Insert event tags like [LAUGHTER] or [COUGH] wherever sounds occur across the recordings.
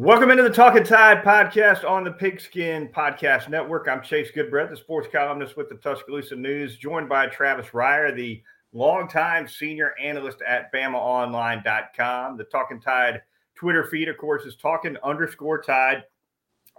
Welcome into the Talking Tide podcast on the Pigskin Podcast Network. I'm Chase Goodbread, the sports columnist with the Tuscaloosa News, joined by Travis Reier, the longtime senior analyst at BamaOnline.com. The Talking Tide Twitter feed, of course, is talking underscore tide.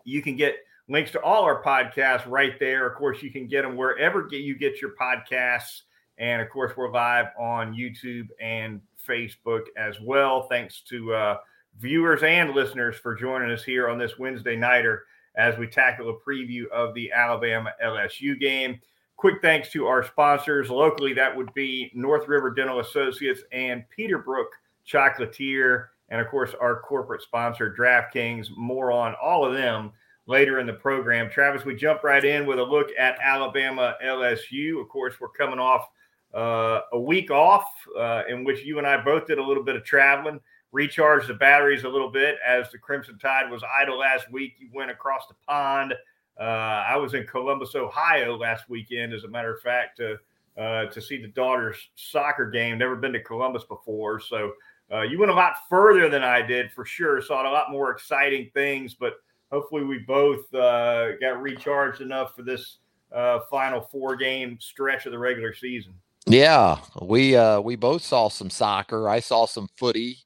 You can get links to all our podcasts right there. Of course, you can get them wherever you get your podcasts. And of course, we're live on YouTube and Facebook as well. Thanks to uh, viewers and listeners for joining us here on this Wednesday nighter as we tackle a preview of the Alabama LSU game. Quick thanks to our sponsors locally. That would be North River Dental Associates and Peterbrooke Chocolatier, and of course our corporate sponsor DraftKings. More on all of them later in the program. Travis, we jump right in with a look at Alabama LSU. Of course, we're coming off uh, a week off uh, in which you and I both did a little bit of traveling recharge the batteries a little bit as the Crimson Tide was idle last week. You went across the pond. Uh, I was in Columbus, Ohio last weekend, as a matter of fact, to uh, to see the daughter's soccer game. Never been to Columbus before, so uh, you went a lot further than I did for sure. Saw a lot more exciting things, but hopefully we both uh, got recharged enough for this uh, final four game stretch of the regular season. Yeah, we uh, we both saw some soccer. I saw some footy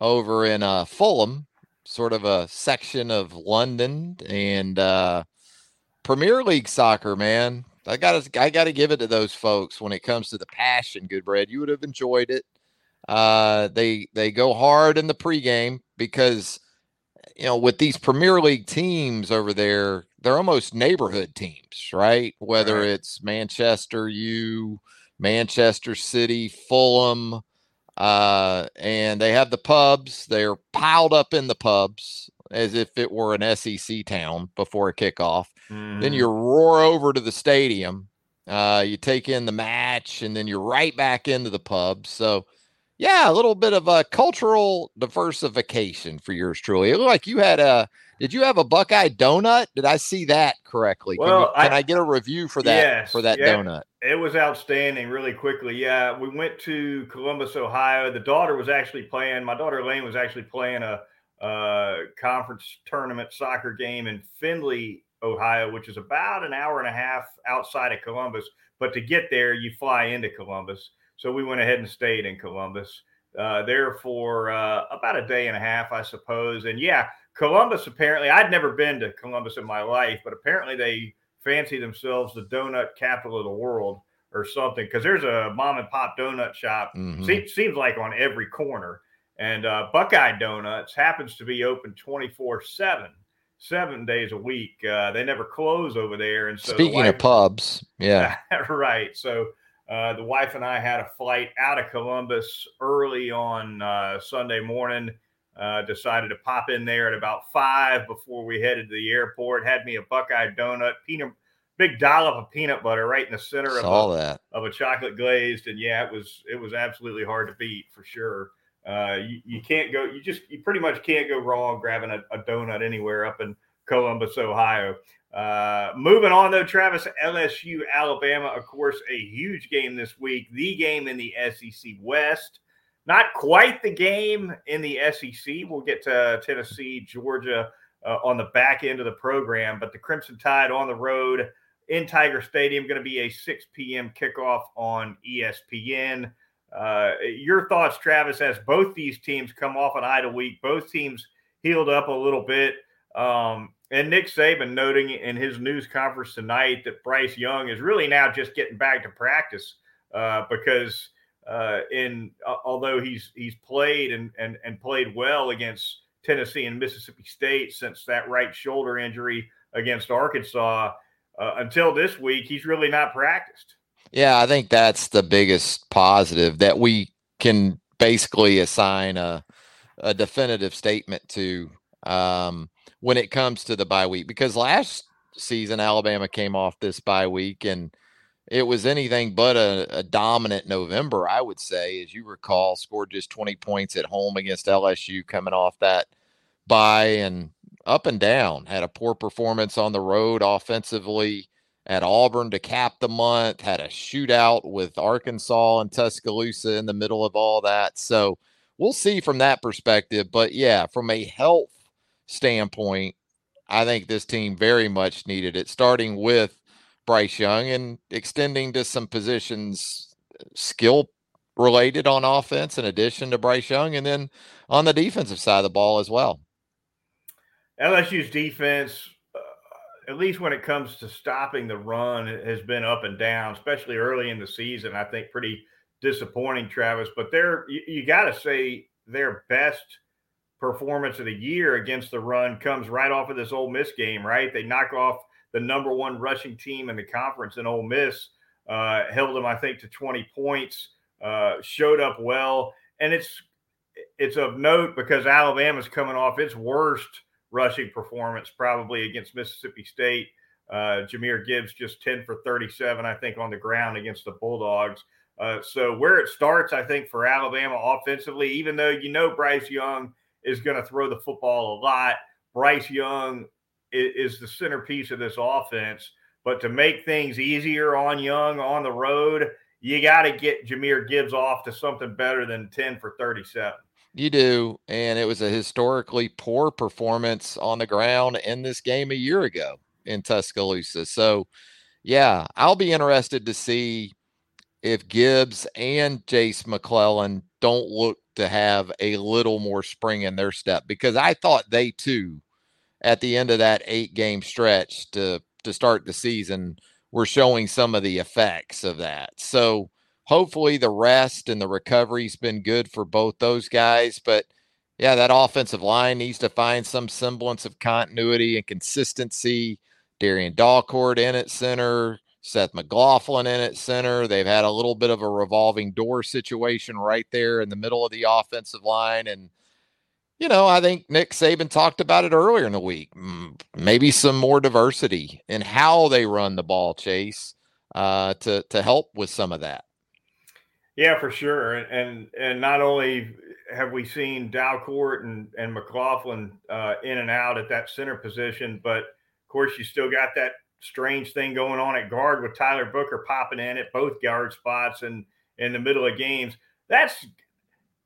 over in uh, Fulham, sort of a section of London, and uh, Premier League soccer. Man, I got to I got to give it to those folks when it comes to the passion. Goodbread. you would have enjoyed it. Uh, they they go hard in the pregame because you know with these Premier League teams over there, they're almost neighborhood teams, right? Whether right. it's Manchester U, Manchester City, Fulham uh, and they have the pubs. They're piled up in the pubs as if it were an SEC town before a kickoff. Mm. Then you mm-hmm. roar over to the stadium. Uh, you take in the match, and then you're right back into the pub. So, yeah, a little bit of a cultural diversification for yours truly. It looked like you had a. Did you have a Buckeye donut? Did I see that correctly? Well, can, you, can I, I, get a review for that yes, for that yeah. donut? It was outstanding, really quickly. Yeah, we went to Columbus, Ohio. The daughter was actually playing. My daughter Lane was actually playing a, a conference tournament soccer game in Findlay, Ohio, which is about an hour and a half outside of Columbus. But to get there, you fly into Columbus. So we went ahead and stayed in Columbus uh, there for uh, about a day and a half, I suppose. And yeah, Columbus apparently, I'd never been to Columbus in my life, but apparently they fancy themselves the donut capital of the world or something because there's a mom and pop donut shop mm-hmm. seems, seems like on every corner and uh, buckeye donuts happens to be open 24 7 seven days a week uh, they never close over there and so speaking wife, of pubs yeah [LAUGHS] right so uh, the wife and i had a flight out of columbus early on uh, sunday morning uh, decided to pop in there at about five before we headed to the airport. Had me a Buckeye donut, peanut, big dollop of peanut butter right in the center of a, of a chocolate glazed, and yeah, it was it was absolutely hard to beat for sure. Uh, you, you can't go, you just you pretty much can't go wrong grabbing a, a donut anywhere up in Columbus, Ohio. Uh, moving on though, Travis, LSU, Alabama, of course, a huge game this week, the game in the SEC West. Not quite the game in the SEC. We'll get to Tennessee, Georgia uh, on the back end of the program, but the Crimson Tide on the road in Tiger Stadium going to be a 6 p.m. kickoff on ESPN. Uh, your thoughts, Travis, as both these teams come off an idle week, both teams healed up a little bit. Um, and Nick Saban noting in his news conference tonight that Bryce Young is really now just getting back to practice uh, because uh, in uh, although he's he's played and, and and played well against Tennessee and Mississippi State since that right shoulder injury against Arkansas. Uh, until this week, he's really not practiced. Yeah, I think that's the biggest positive that we can basically assign a a definitive statement to um, when it comes to the bye week because last season Alabama came off this bye week and it was anything but a, a, dominant November, I would say. As you recall, scored just 20 points at home against LSU coming off that bye and up and down. Had a poor performance on the road offensively at Auburn to cap the month, had a shootout with Arkansas and Tuscaloosa in the middle of all that. So we'll see from that perspective. But yeah, from a health standpoint, I think this team very much needed it, starting with Bryce Young and extending to some positions skill related on offense in addition to Bryce Young, and then on the defensive side of the ball as well. LSU's defense, uh, at least when it comes to stopping the run, has been up and down, especially early in the season. I think pretty disappointing, Travis. But they're you, you got to say their best performance of the year against the run comes right off of this Ole Miss game. Right, they knock off the number one rushing team in the conference in Ole Miss, uh, held them I think to 20 points, uh, showed up well, and it's it's of note because Alabama's coming off its worst rushing performance probably against Mississippi State. Uh, Jahmyr Gibbs just 10 for 37, I think, on the ground against the Bulldogs. Uh, so where it starts, I think, for Alabama offensively, even though you know Bryce Young is going to throw the football a lot, Bryce Young is, is the centerpiece of this offense. But to make things easier on Young on the road, you got to get Jahmyr Gibbs off to something better than 10 for 37. You do. And it was a historically poor performance on the ground in this game a year ago in Tuscaloosa. So, yeah, I'll be interested to see if Gibbs and Jase McClellan don't look to have a little more spring in their step because I thought they too, at the end of that eight game stretch to to start the season, were showing some of the effects of that. So hopefully the rest and the recovery's been good for both those guys. But yeah, that offensive line needs to find some semblance of continuity and consistency. Darrian Dalcourt in at center, Seth McLaughlin in at center. They've had a little bit of a revolving door situation right there in the middle of the offensive line. And, you know, I think Nick Saban talked about it earlier in the week. Maybe some more diversity in how they run the ball, Chase, uh, to, to help with some of that. Yeah, for sure. And and not only have we seen Dalcourt and, and McLaughlin uh, in and out at that center position, but of course you still got that strange thing going on at guard with Tyler Booker popping in at both guard spots and in the middle of games. That's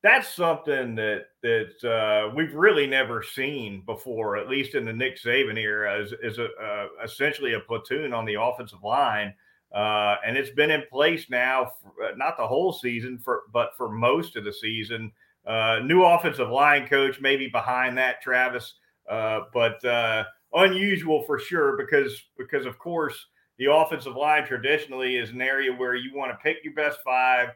that's something that that uh, we've really never seen before, at least in the Nick Saban era, is, is a, uh, essentially a platoon on the offensive line, uh, and it's been in place now, for, uh, not the whole season, for but for most of the season. Uh, new offensive line coach, maybe behind that, Travis, uh, but unusual for sure because because of course the offensive line traditionally is an area where you want to pick your best five,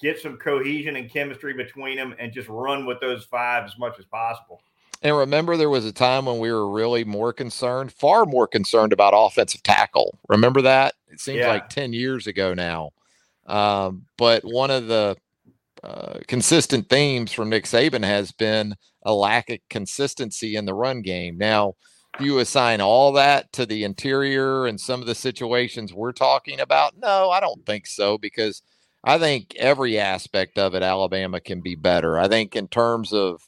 get some cohesion and chemistry between them, and just run with those five as much as possible. And remember, there was a time when we were really more concerned, far more concerned about offensive tackle. Remember that? It seems yeah. like 10 years ago now. Um, but one of the uh, consistent themes from Nick Saban has been a lack of consistency in the run game. Now, you assign all that to the interior and some of the situations we're talking about? No, I don't think so because I think every aspect of it, Alabama can be better. I think in terms of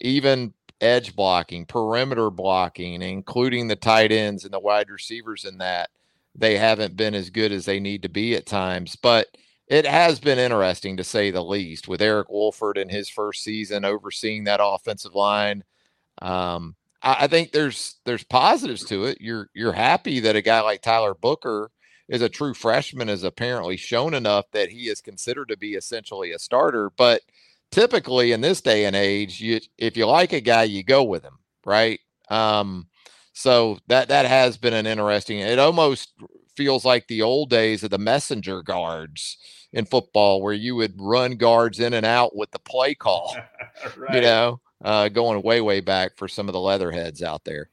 even edge blocking, perimeter blocking, including the tight ends and the wide receivers in that, they haven't been as good as they need to be at times. But it has been interesting to say the least with Eric Wolford in his first season overseeing that offensive line. Um, I, think there's there's positives to it. You're you're happy that a guy like Tyler Booker is a true freshman, is apparently shown enough that he is considered to be essentially a starter. But typically in this day and age, you if you like a guy, you go with him, right? Um, so that that has been an interesting. It almost feels like the old days of the messenger guards in football, where you would run guards in and out with the play call. [LAUGHS] right. You know, uh, going way, way back for some of the leatherheads out there.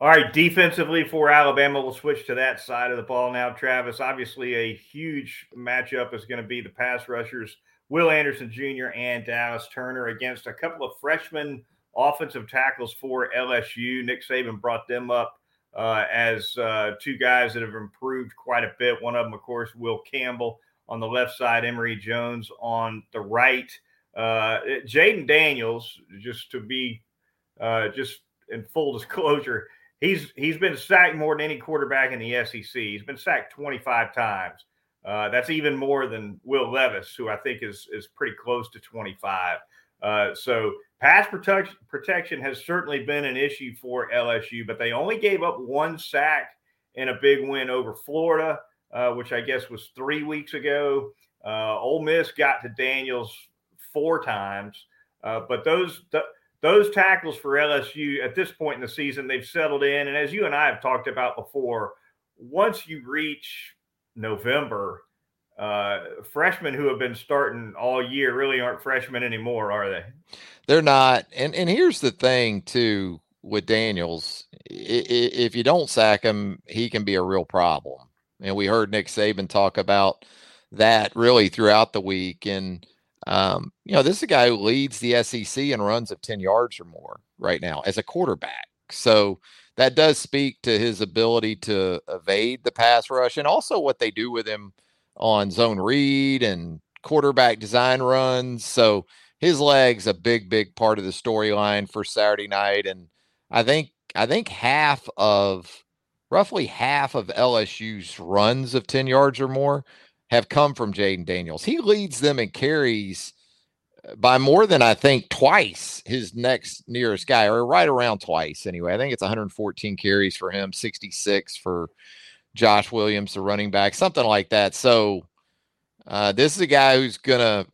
All right, defensively for Alabama, we'll switch to that side of the ball now. Travis, obviously, a huge matchup is going to be the pass rushers, Will Anderson Jr. and Dallas Turner, against a couple of freshmen offensive tackles for LSU. Nick Saban brought them up uh, as uh, two guys that have improved quite a bit. One of them, of course, Will Campbell on the left side, Emery Jones on the right. Uh, Jayden Daniels, just to be uh, just in full [LAUGHS] disclosure, he's he's been sacked more than any quarterback in the SEC. He's been sacked 25 times. Uh, that's even more than Will Levis, who I think is is pretty close to 25. Uh, so pass protection protection has certainly been an issue for LSU, but they only gave up one sack in a big win over Florida, uh, which I guess was three weeks ago. Uh, Ole Miss got to Daniels four times, uh, but those th- those tackles for LSU at this point in the season they've settled in, and as you and I have talked about before, once you reach November, uh, freshmen who have been starting all year really aren't freshmen anymore, are they? They're not. And and here's the thing too with Daniels, if you don't sack him, he can be a real problem. And we heard Nick Saban talk about that really throughout the week. And um, you know, this is a guy who leads the SEC in runs of 10 yards or more right now as a quarterback. So that does speak to his ability to evade the pass rush and also what they do with him on zone read and quarterback design runs. So his legs a big, big part of the storyline for Saturday night. And I think I think half of roughly half of LSU's runs of 10 yards or more have come from Jayden Daniels. He leads them in carries uh, by more than I think twice his next nearest guy, or right around twice anyway. I think it's 114 carries for him, 66 for Josh Williams, the running back, something like that. So uh, this is a guy who's going to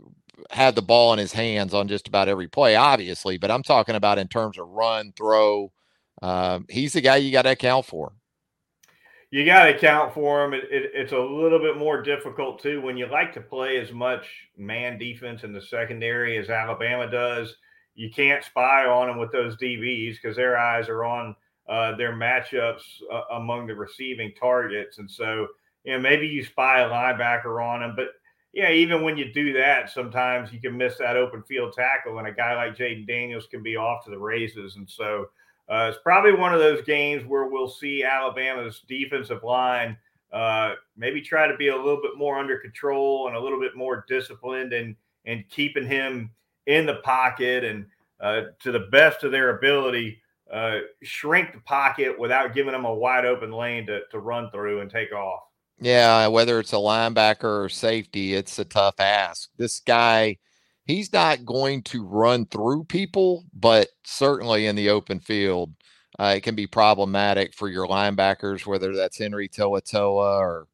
have the ball in his hands on just about every play, obviously, but I'm talking about in terms of run, throw. Uh, he's the guy you got to account for you got to account for them. It, it, it's a little bit more difficult too when you like to play as much man defense in the secondary as Alabama does. You can't spy on them with those DBs because their eyes are on uh, their matchups uh, among the receiving targets, and so you know maybe you spy a linebacker on them, but yeah, even when you do that, sometimes you can miss that open field tackle, and a guy like Jayden Daniels can be off to the races, and so uh, it's probably one of those games where we'll see Alabama's defensive line uh, maybe try to be a little bit more under control and a little bit more disciplined and and keeping him in the pocket and uh, to the best of their ability uh, shrink the pocket without giving them a wide open lane to, to run through and take off. Yeah, whether it's a linebacker or safety, it's a tough ask. This guy he's not going to run through people, but certainly in the open field, uh, it can be problematic for your linebackers, whether that's Henry To'oTo'o or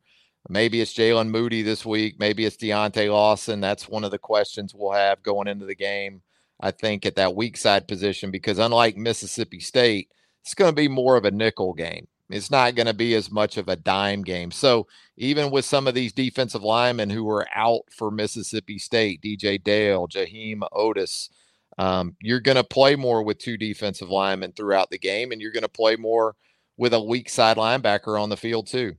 maybe it's Jalen Moody this week, maybe it's Deontae Lawson. That's one of the questions we'll have going into the game. I think at that weak side position, because unlike Mississippi State, it's going to be more of a nickel game. It's not going to be as much of a dime game. So even with some of these defensive linemen who were out for Mississippi State, DJ Dale, Jaheim Oatis, um, you're going to play more with two defensive linemen throughout the game, and you're going to play more with a weak side linebacker on the field too.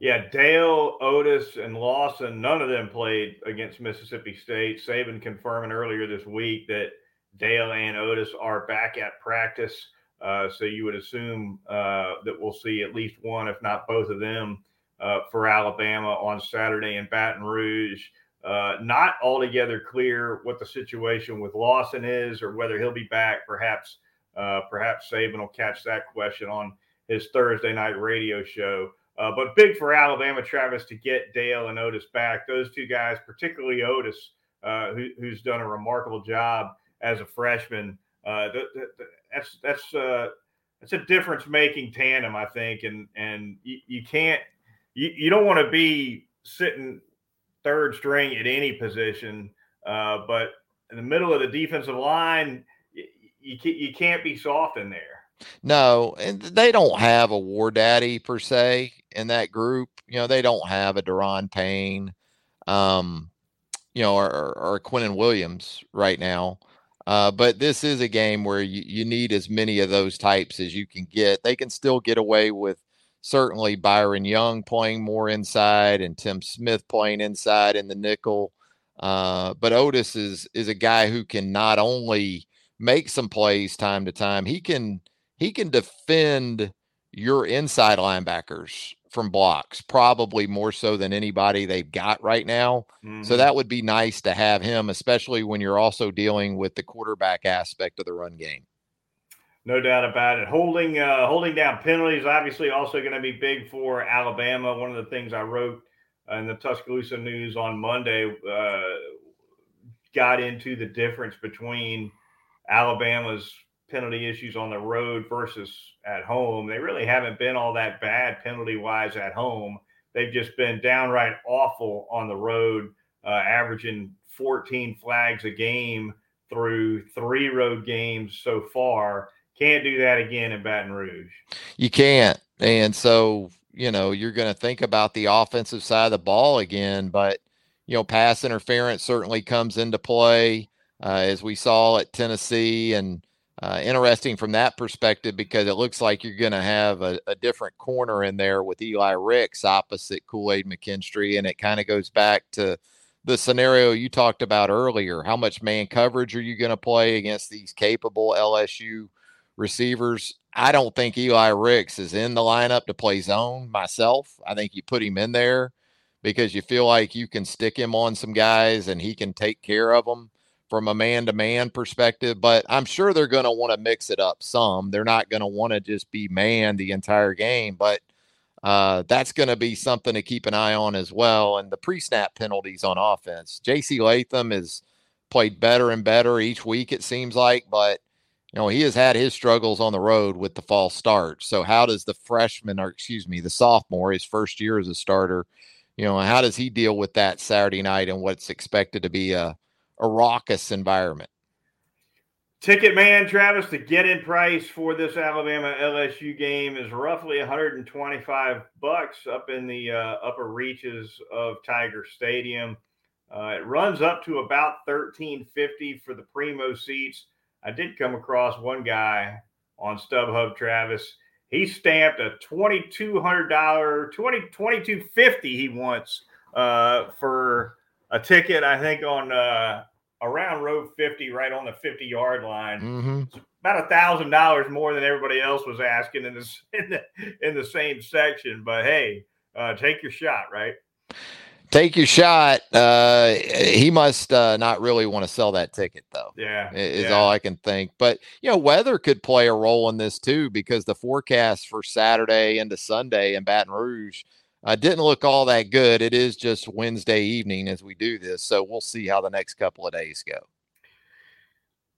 Yeah, Dale, Oatis, and Lawson, none of them played against Mississippi State. Saban confirming earlier this week that Dale and Oatis are back at practice. Uh, so you would assume uh, that we'll see at least one, if not both of them, uh, for Alabama on Saturday in Baton Rouge. Uh, not altogether clear what the situation with Lawson is, or whether he'll be back. Perhaps, uh, perhaps Saban will catch that question on his Thursday night radio show. Uh, but big for Alabama, Travis, to get Dale and Oatis back. Those two guys, particularly Oatis, who, who's done a remarkable job as a freshman. Uh, the, the, that's that's uh, that's a difference making tandem, I think, and and you, you can't you, you don't want to be sitting third string at any position, uh, but in the middle of the defensive line, you, you can't, you can't be soft in there. No, and they don't have a war daddy per se in that group. You know, they don't have a Daron Payne, um, you know, or, or, or Quinnen Williams right now. Uh, but this is a game where you, you need as many of those types as you can get. They can still get away with certainly Byron Young playing more inside and Tim Smith playing inside in the nickel. Uh, but Oatis is is a guy who can not only make some plays time to time, he can he can defend your inside linebackers from blocks, probably more so than anybody they've got right now. Mm-hmm. So that would be nice to have him, especially when you're also dealing with the quarterback aspect of the run game. No doubt about it. Holding uh, holding down penalties obviously also going to be big for Alabama. One of the things I wrote in the Tuscaloosa News on Monday uh, got into the difference between Alabama's penalty issues on the road versus at home. They really haven't been all that bad penalty wise at home. They've just been downright awful on the road, uh, averaging 14 flags a game through three road games so far. Can't do that again in Baton Rouge. You can't. And so, you know, you're going to think about the offensive side of the ball again, but, you know, pass interference certainly comes into play, uh, as we saw at Tennessee. And uh, interesting from that perspective because it looks like you're going to have a, a, different corner in there with Eli Ricks opposite Kool Aid McKinstry. And it kind of goes back to, the scenario you talked about earlier. How much man coverage are you going to play against these capable LSU receivers? I don't think Eli Ricks is in the lineup to play zone myself. I think you put him in there because you feel like you can stick him on some guys and he can take care of them from a man to man perspective. But I'm sure they're going to want to mix it up some. They're not going to want to just be man the entire game. But uh, that's going to be something to keep an eye on as well. And the pre snap penalties on offense. JC Latham has played better and better each week, it seems like, but you know, he has had his struggles on the road with the false start. So, how does the freshman, or excuse me, the sophomore, his first year as a starter, you know, how does he deal with that Saturday night and what's expected to be a, a raucous environment? Ticket man, Travis, the get in price for this Alabama LSU game is roughly 125 bucks up in the uh, upper reaches of Tiger Stadium. Uh, it runs up to about 1350 for the primo seats. I did come across one guy on StubHub, Travis. He stamped a $2,200, 20, 2250 he wants uh, for a ticket, I think, on uh, around road 50, right on the 50 yard line. Mm-hmm. about a thousand dollars more than everybody else was asking in this [LAUGHS] in the in the same section. But hey, uh, take your shot, right? Take your shot. Uh, he must uh, not really want to sell that ticket, though. Yeah, is yeah. all I can think. But you know, weather could play a role in this too, because the forecast for Saturday into Sunday in Baton Rouge uh, didn't look all that good. It is just Wednesday evening as we do this, so we'll see how the next couple of days go.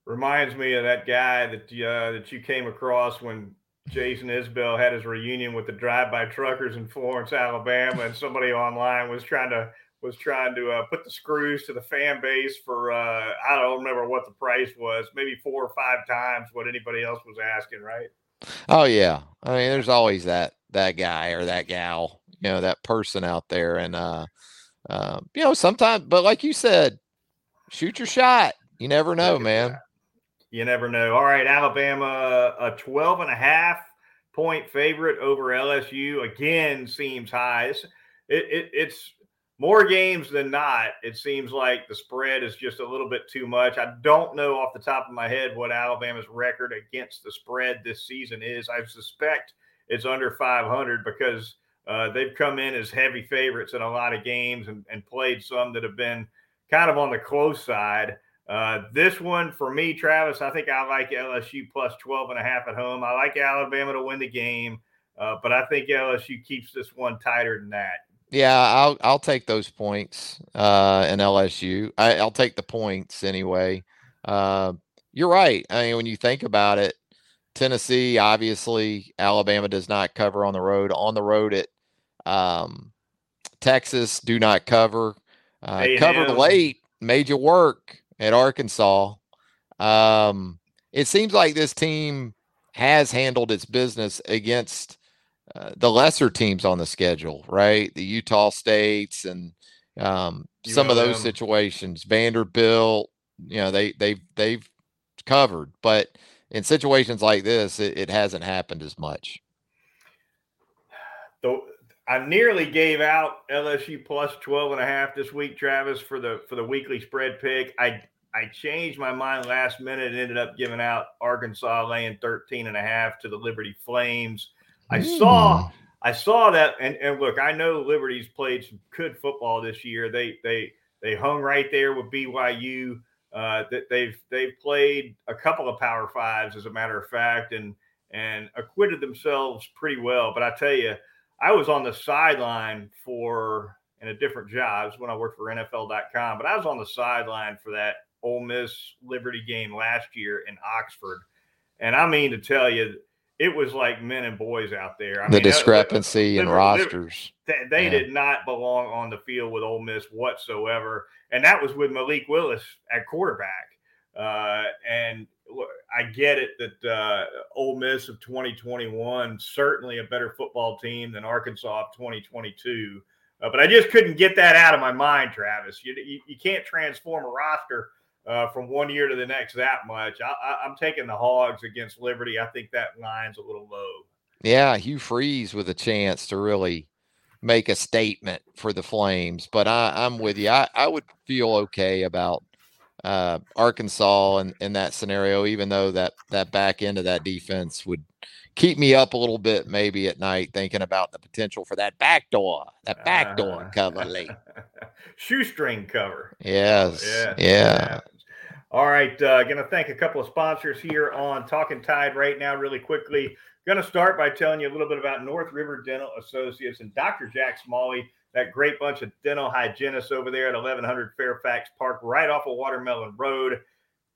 Reminds me of that guy that uh, that you came across when Jason Isbell had his reunion with the drive-by truckers in Florence, Alabama, and somebody online was trying to was trying to uh, put the screws to the fan base for uh, I don't remember what the price was, maybe four or five times what anybody else was asking, right? Oh yeah, I mean, there's always that that guy or that gal you know that person out there and uh, uh you know sometimes but like you said shoot your shot you never know man. You never know. All right alabama a 12 and a half point favorite over lsu again seems high. It's, it, it, it's more games than not it seems like the spread is just a little bit too much. I don't know off the top of my head what alabama's record against the spread this season is. I suspect it's under 500 because uh, they've come in as heavy favorites in a lot of games and, and, played some that have been kind of on the close side. Uh, this one for me, Travis, I think I like LSU plus 12 and a half at home. I like Alabama to win the game, uh, but I think LSU keeps this one tighter than that. Yeah, I'll I'll take those points uh, in LSU. I, will take the points anyway. Uh, you're right. I mean, when you think about it, Tennessee, obviously, Alabama does not cover on the road. On the road at um, Texas, do not cover. Uh, covered late, made you work at Arkansas. Um, it seems like this team has handled its business against uh, the lesser teams on the schedule, right? The Utah States and um, some of those situations. Vanderbilt, you know, they they've they've covered, but in situations like this, it, it hasn't happened as much. So I nearly gave out LSU plus 12 and a half this week, Travis, for the for the weekly spread pick. I I changed my mind last minute and ended up giving out Arkansas laying 13 and a half to the Liberty Flames. I mm. saw I saw that and, and look, I know Liberty's played some good football this year. They they they hung right there with BYU. Uh, that they've they've played a couple of Power Fives, as a matter of fact, and and acquitted themselves pretty well. But I tell you, I was on the sideline for in a different job when I worked for NFL.com, but I was on the sideline for that Ole Miss Liberty game last year in Oxford, and I mean to tell you, it was like men and boys out there. I the mean, discrepancy in rosters. They, they yeah. did not belong on the field with Ole Miss whatsoever, and that was with Malik Willis at quarterback. Uh, and I get it that uh, Ole Miss of 2021 certainly a better football team than Arkansas of 2022. Uh, but I just couldn't get that out of my mind, Travis. You, you, you can't transform a roster uh, from one year to the next that much. I, am taking the Hogs against Liberty. I think that line's a little low. Yeah, Hugh Freeze with a chance to really make a statement for the Flames. But I, I'm with you. I, I would feel okay about uh, Arkansas in, in that scenario, even though that that back end of that defense would keep me up a little bit maybe at night thinking about the potential for that back door, that back door uh, cover [LAUGHS] late. Shoestring cover. Yes. Yeah. Yeah. All right. Uh, going to thank a couple of sponsors here on Talking Tide right now, really quickly. Going to start by telling you a little bit about North River Dental Associates and Dr. Jack Smalley that great bunch of dental hygienists over there at 1100 Fairfax Park, right off of Watermelon Road.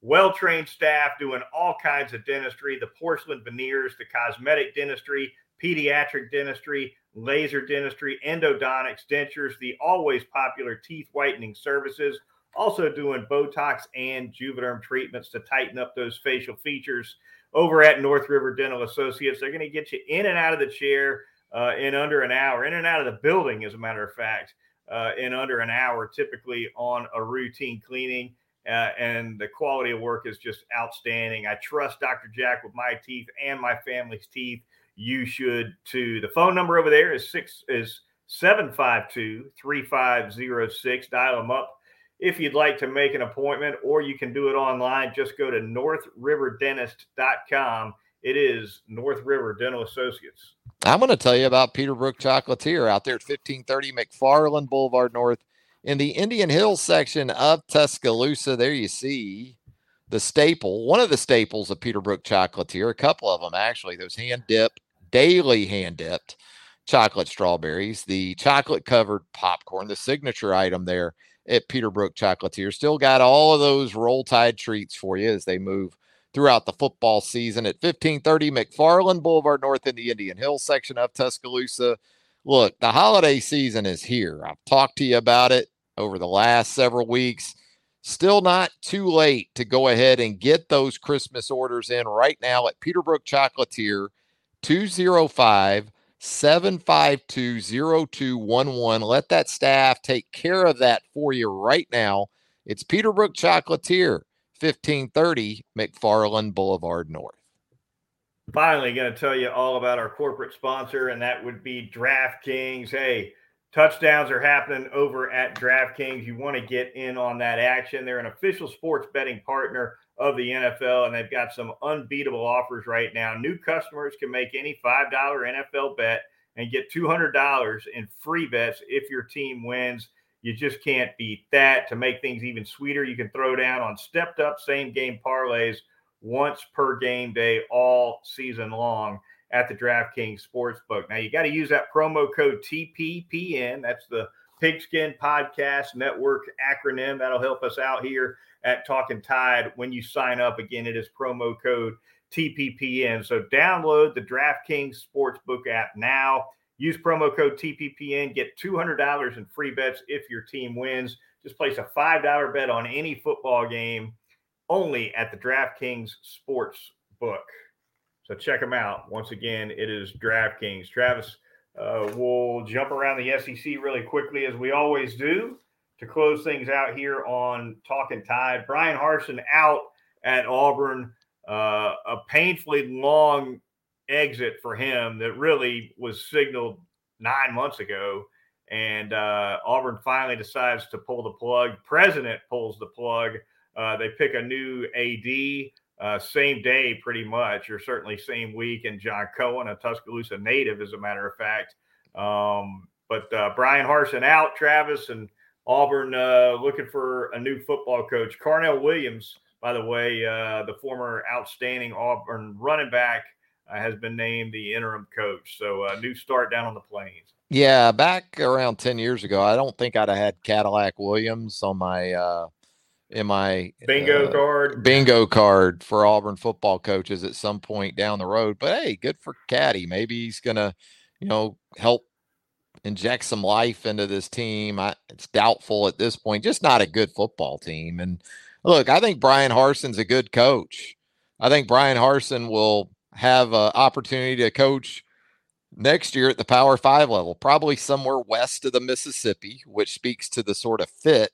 Well trained staff doing all kinds of dentistry the porcelain veneers, the cosmetic dentistry, pediatric dentistry, laser dentistry, endodontics, dentures, the always popular teeth whitening services. Also doing Botox and Juvederm treatments to tighten up those facial features over at North River Dental Associates. They're going to get you in and out of the chair uh, in under an hour, in and out of the building, as a matter of fact, uh, in under an hour, typically on a routine cleaning. Uh, and the quality of work is just outstanding. I trust Dr. Jack with my teeth and my family's teeth. You should too. The phone number over there is six is 752-3506. Dial them up if you'd like to make an appointment, or you can do it online. Just go to northriverdentist.com. It is North River Dental Associates. I'm going to tell you about Peterbrooke Chocolatier out there at 1530 McFarland Boulevard North in the Indian Hills section of Tuscaloosa. There you see the staple, one of the staples of Peterbrooke Chocolatier, a couple of them actually, those hand dipped, daily hand dipped chocolate strawberries, the chocolate covered popcorn, the signature item there at Peterbrooke Chocolatier. Still got all of those roll tide treats for you as they move throughout the football season at 1530 McFarland Boulevard North in the Indian Hill section of Tuscaloosa. Look, the holiday season is here. I've talked to you about it over the last several weeks. Still not too late to go ahead and get those Christmas orders in right now at Peterbrooke Chocolatier 205 752 0211. Let that staff take care of that for you right now. It's Peterbrooke Chocolatier 1530 McFarland Boulevard North. Finally, going to tell you all about our corporate sponsor, and that would be DraftKings. Hey, touchdowns are happening over at DraftKings. You want to get in on that action. They're an official sports betting partner of the NFL, and they've got some unbeatable offers right now. New customers can make any $5 NFL bet and get $200 in free bets if your team wins. You just can't beat that. To make things even sweeter, you can throw down on stepped up same game parlays once per game day all season long at the DraftKings Sportsbook. Now, you got to use that promo code TPPN. That's the Pigskin Podcast Network acronym. That'll help us out here at Talking Tide when you sign up. Again, it is promo code TPPN. So download the DraftKings Sportsbook app now. Use promo code TPPN, get $200 in free bets if your team wins. Just place a $5 bet on any football game only at the DraftKings Sports Book. So check them out. Once again, it is DraftKings. Travis, uh, we'll jump around the SEC really quickly as we always do to close things out here on Talking Tide. Bryan Harsin out at Auburn. Uh, a painfully long exit for him that really was signaled nine months ago. And uh, Auburn finally decides to pull the plug. President pulls the plug. Uh, they pick a new AD uh, same day, pretty much, or certainly same week. And John Cohen, a Tuscaloosa native, as a matter of fact. Um, but uh, Bryan Harsin out, Travis, and Auburn uh, looking for a new football coach. Carnell Williams, by the way, uh, the former outstanding Auburn running back uh, has been named the interim coach. So a new start down on the plains. Yeah, back around 10 years ago, I don't think I'd have had Cadillac Williams on my uh, in my bingo uh, card bingo card for Auburn football coaches at some point down the road. But hey, good for Caddy. Maybe he's gonna, you know, help inject some life into this team. I, it's doubtful at this point. Just not a good football team. And look, I think Bryan Harsin's a good coach. I think Bryan Harsin will have an opportunity to coach next year at the Power Five level, probably somewhere west of the Mississippi, which speaks to the sort of fit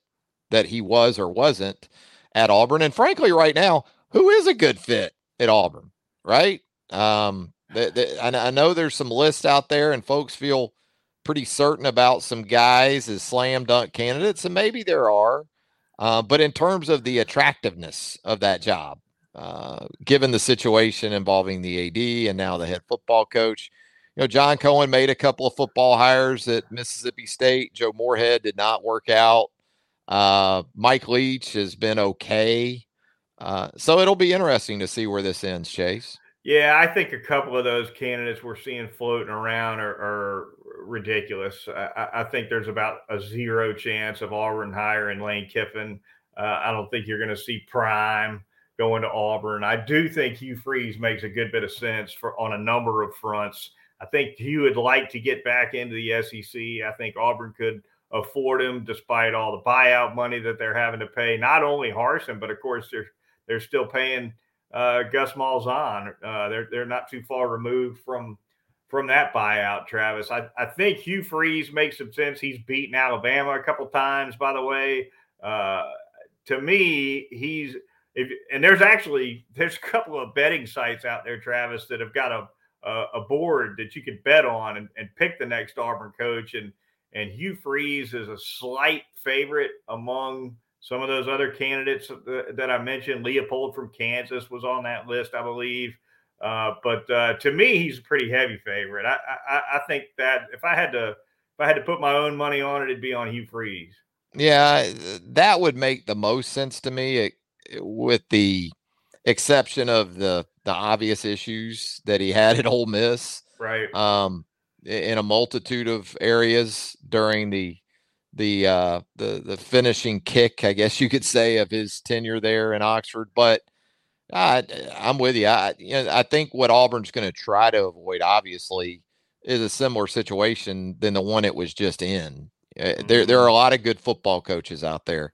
that he was or wasn't at Auburn. And frankly, right now, who is a good fit at Auburn, right? Um, I know there's some lists out there, and folks feel pretty certain about some guys as slam dunk candidates, and maybe there are. Uh, but in terms of the attractiveness of that job, uh, given the situation involving the AD and now the head football coach, you know, John Cohen made a couple of football hires at Mississippi State. Joe Moorhead did not work out. Uh, Mike Leach has been okay. Uh, so it'll be interesting to see where this ends, Chase. Yeah, I think a couple of those candidates we're seeing floating around are, are ridiculous. I, I, think there's about a zero chance of Auburn hiring Lane Kiffin. Uh, I don't think you're going to see Prime going to Auburn. I do think Hugh Freeze makes a good bit of sense for on a number of fronts. I think he would like to get back into the SEC. I think Auburn could afford him despite all the buyout money that they're having to pay. Not only Harsin, but of course they're they're still paying uh, Gus Malzahn. Uh, they're they're not too far removed from from that buyout, Travis. I, I think Hugh Freeze makes some sense. He's beaten Alabama a couple times, by the way. Uh, to me, he's if and there's actually there's a couple of betting sites out there, Travis, that have got a a, a board that you can bet on and, and pick the next Auburn coach. And and Hugh Freeze is a slight favorite among some of those other candidates that I mentioned. Leipold from Kansas was on that list, I believe. Uh, but uh, to me, he's a pretty heavy favorite. I, I, I think that if I had to if I had to put my own money on it, it'd be on Hugh Freeze. Yeah, that would make the most sense to me, with the exception of the the obvious issues that he had at Ole Miss. Right. Um, in a multitude of areas during the the uh, the the finishing kick, I guess you could say, of his tenure there in Oxford. But I, I'm with you. I you know, I think what Auburn's going to try to avoid, obviously, is a similar situation than the one it was just in. Mm-hmm. There there are a lot of good football coaches out there,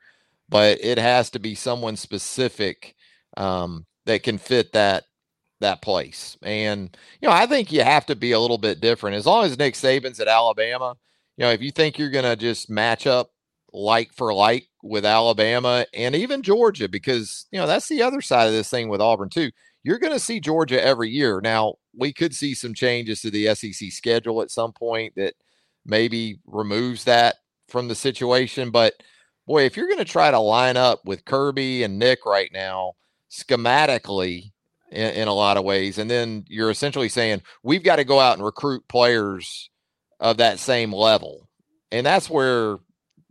but it has to be someone specific um, that can fit that that place. And, you know, I think you have to be a little bit different. As long as Nick Saban's at Alabama, you know, if you think you're going to just match up like for like with Alabama and even Georgia, because, you know, that's the other side of this thing with Auburn, too. You're going to see Georgia every year. Now, we could see some changes to the SEC schedule at some point that maybe removes that from the situation. But, boy, if you're going to try to line up with Kirby and Nick right now, schematically, in, in a lot of ways. And then you're essentially saying we've got to go out and recruit players of that same level. And that's where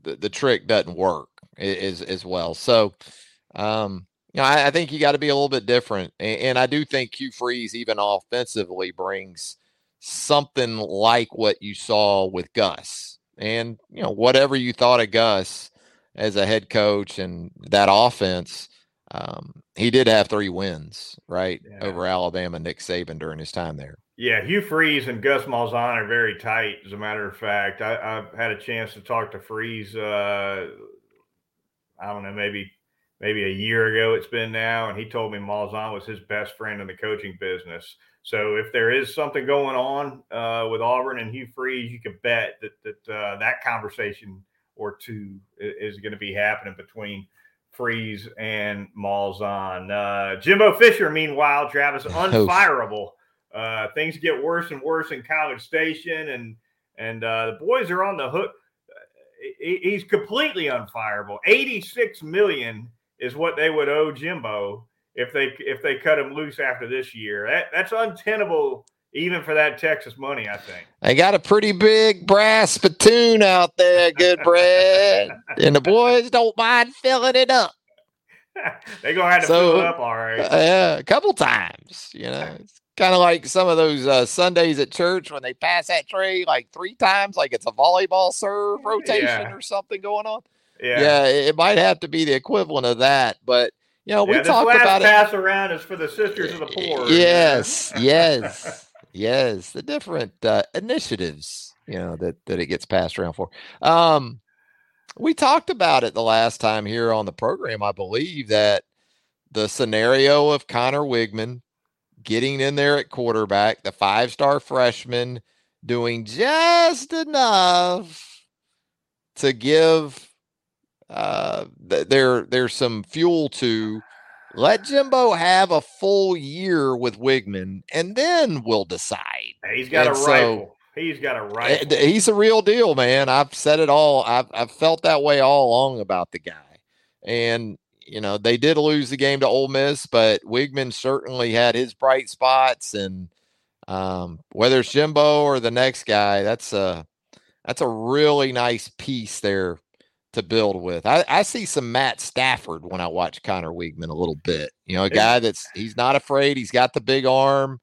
the, the trick doesn't work as as well. So um, you know, I, I think you got to be a little bit different. And, and I do think Hugh Freeze, even offensively, brings something like what you saw with Gus. And, you know, whatever you thought of Gus as a head coach and that offense, um, he did have three wins, right, yeah. over Alabama, Nick Saban during his time there. Yeah, Hugh Freeze and Gus Malzahn are very tight. As a matter of fact, I, have had a chance to talk to Freeze. Uh, I don't know, maybe maybe a year ago it's been now, and he told me Malzahn was his best friend in the coaching business. So if there is something going on uh, with Auburn and Hugh Freeze, you can bet that that uh, that conversation or two is going to be happening between Freeze and Malzahn. Uh, Jimbo Fisher, meanwhile, Travis, unfireable. Uh, things get worse and worse in College Station, and and uh, the boys are on the hook. He, he's completely unfireable. Eighty-six million is what they would owe Jimbo if they if they cut him loose after this year. That that's untenable even for that Texas money, I think. They got a pretty big brass spittoon out there, Goodbread. [LAUGHS] and the boys don't mind filling it up. [LAUGHS] They're gonna have to so, fill it up all right. Uh, yeah, a couple times. You know, it's kind of like some of those uh, Sundays at church when they pass that tray like three times, like it's a volleyball serve rotation yeah. or something going on. Yeah. yeah. it might have to be the equivalent of that. But you know, we yeah, talked about pass it. around is for the sisters of the poor. Yes, yes, [LAUGHS] yes. The different uh, initiatives, you know, that that it gets passed around for. Um, we talked about it the last time here on the program. I believe that the scenario of Conner Weigman getting in there at quarterback, the five-star freshman doing just enough to give uh, th- there there's some fuel to let Jimbo have a full year with Weigman, and then we'll decide. He's got and a so, rifle. He's got a eh, rifle. He's a real deal, man. I've said it all. I've I've felt that way all along about the guy, and you know they did lose the game to Ole Miss, but Weigman certainly had his bright spots, and um, whether it's Jimbo or the next guy, that's a that's a really nice piece there to build with. I, I see some Matt Stafford when I watch Conner Weigman a little bit. You know, a guy that's he's not afraid. He's got the big arm.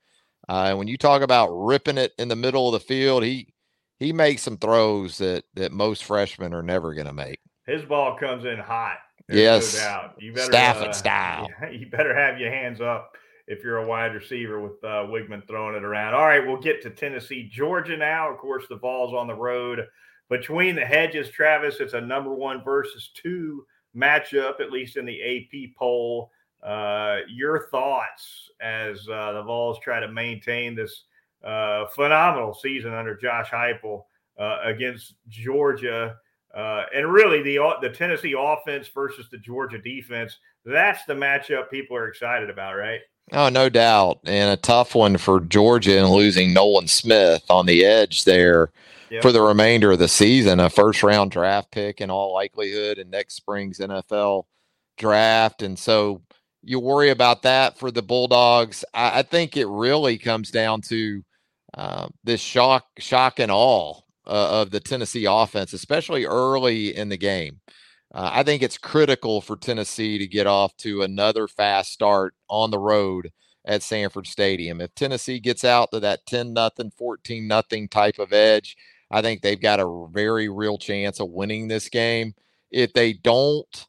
Uh, and when you talk about ripping it in the middle of the field, he he makes some throws that that most freshmen are never going to make. His ball comes in hot. Yes, no doubt. You better Stafford uh, style. [LAUGHS] You better have your hands up if you're a wide receiver with uh, Weigman throwing it around. All right, we'll get to Tennessee, Georgia now. Of course, the ball's on the road between the hedges, Travis, it's a number one versus two matchup, at least in the AP poll. Uh, your thoughts as uh, the Vols try to maintain this uh, phenomenal season under Josh Heupel uh, against Georgia, uh, and really the the Tennessee offense versus the Georgia defense. That's the matchup people are excited about, right? Oh, no doubt, and a tough one for Georgia and losing Nolan Smith on the edge there yep. for the remainder of the season. A first round draft pick in all likelihood in next spring's NFL draft. And so you worry about that for the Bulldogs. I, I think it really comes down to uh, this shock, shock and awe uh, of the Tennessee offense, especially early in the game. Uh, I think it's critical for Tennessee to get off to another fast start on the road at Sanford Stadium. If Tennessee gets out to that 10 nothing, 14 nothing type of edge, I think they've got a very real chance of winning this game. If they don't,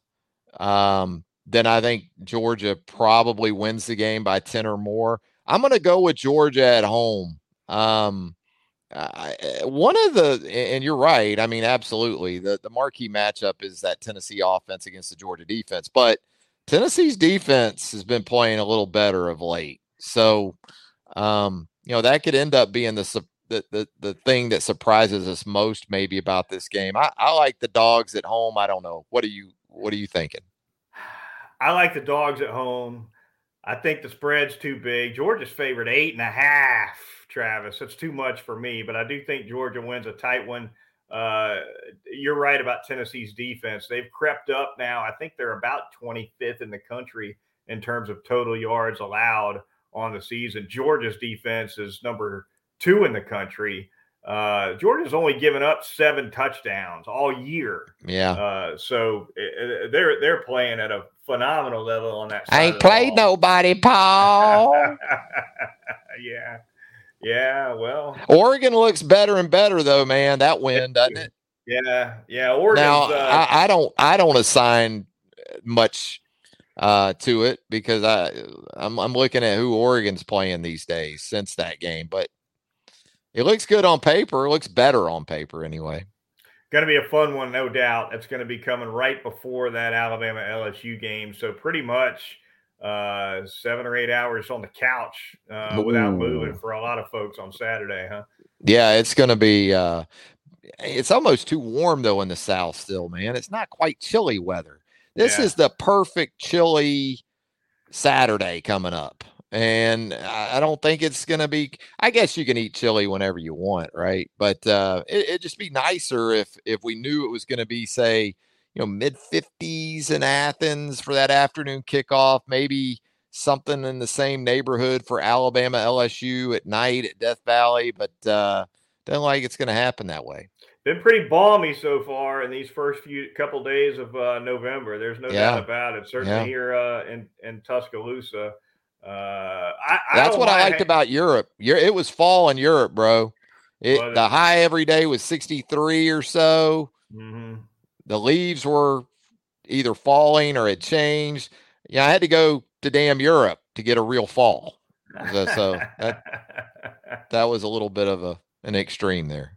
um, then I think Georgia probably wins the game by 10 or more. I'm going to go with Georgia at home. Um, I, one of the, and you're right. I mean, absolutely. The, the marquee matchup is that Tennessee offense against the Georgia defense, but Tennessee's defense has been playing a little better of late. So, um, you know, that could end up being the the, the the thing that surprises us most maybe about this game. I, I like the dogs at home. I don't know. What are you what are you thinking? I like the dogs at home. I think the spread's too big. Georgia's favorite eight and a half, Travis. That's too much for me, but I do think Georgia wins a tight one. Uh, you're right about Tennessee's defense. They've crept up now. I think they're about 25th in the country in terms of total yards allowed on the season. Georgia's defense is number two in the country. Uh, Georgia's only given up seven touchdowns all year. Yeah. Uh, so it, they're they're playing at a phenomenal level on that. I ain't played nobody, Paul. [LAUGHS] yeah. Yeah. Well, Oregon looks better and better though, man. That win, doesn't it? Yeah. Yeah. Oregon. Now, uh, I, I don't. I don't assign much uh, to it because I I'm, I'm looking at who Oregon's playing these days since that game, but it looks good on paper. It looks better on paper anyway. Going to be a fun one, no doubt. It's going to be coming right before that Alabama LSU game. So pretty much uh, seven or eight hours on the couch uh, without moving for a lot of folks on Saturday, huh? Yeah, it's going to be. Uh, it's almost too warm though in the South still, man. It's not quite chilly weather. This yeah. is the perfect chilly Saturday coming up and I don't think it's going to be. I guess you can eat chili whenever you want, right? But uh, it, would just be nicer if if we knew it was going to be, say, you know, mid fifties in Athens for that afternoon kickoff. Maybe something in the same neighborhood for Alabama LSU at night at Death Valley, but uh, don't like it's going to happen that way. Been pretty balmy so far in these first few couple days of uh, November. There's no yeah. doubt about it. Certainly yeah. here uh, in in Tuscaloosa. Uh, I, I That's what I liked about Europe. It was fall in Europe, bro. It, the high every day was 63 or so. Mm-hmm. The leaves were either falling or it changed. Yeah, I had to go to damn Europe to get a real fall. So that [LAUGHS] that was a little bit of a an extreme there.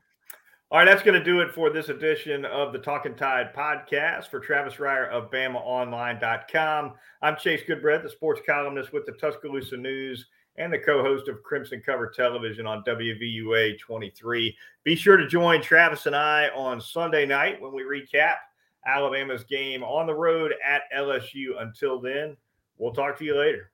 All right, that's going to do it for this edition of the Talking Tide podcast. For Travis Reier of BamaOnline.com, I'm Chase Goodbread, the sports columnist with the Tuscaloosa News and the co-host of Crimson Cover Television on WVUA 23. Be sure to join Travis and I on Sunday night when we recap Alabama's game on the road at LSU. Until then, we'll talk to you later.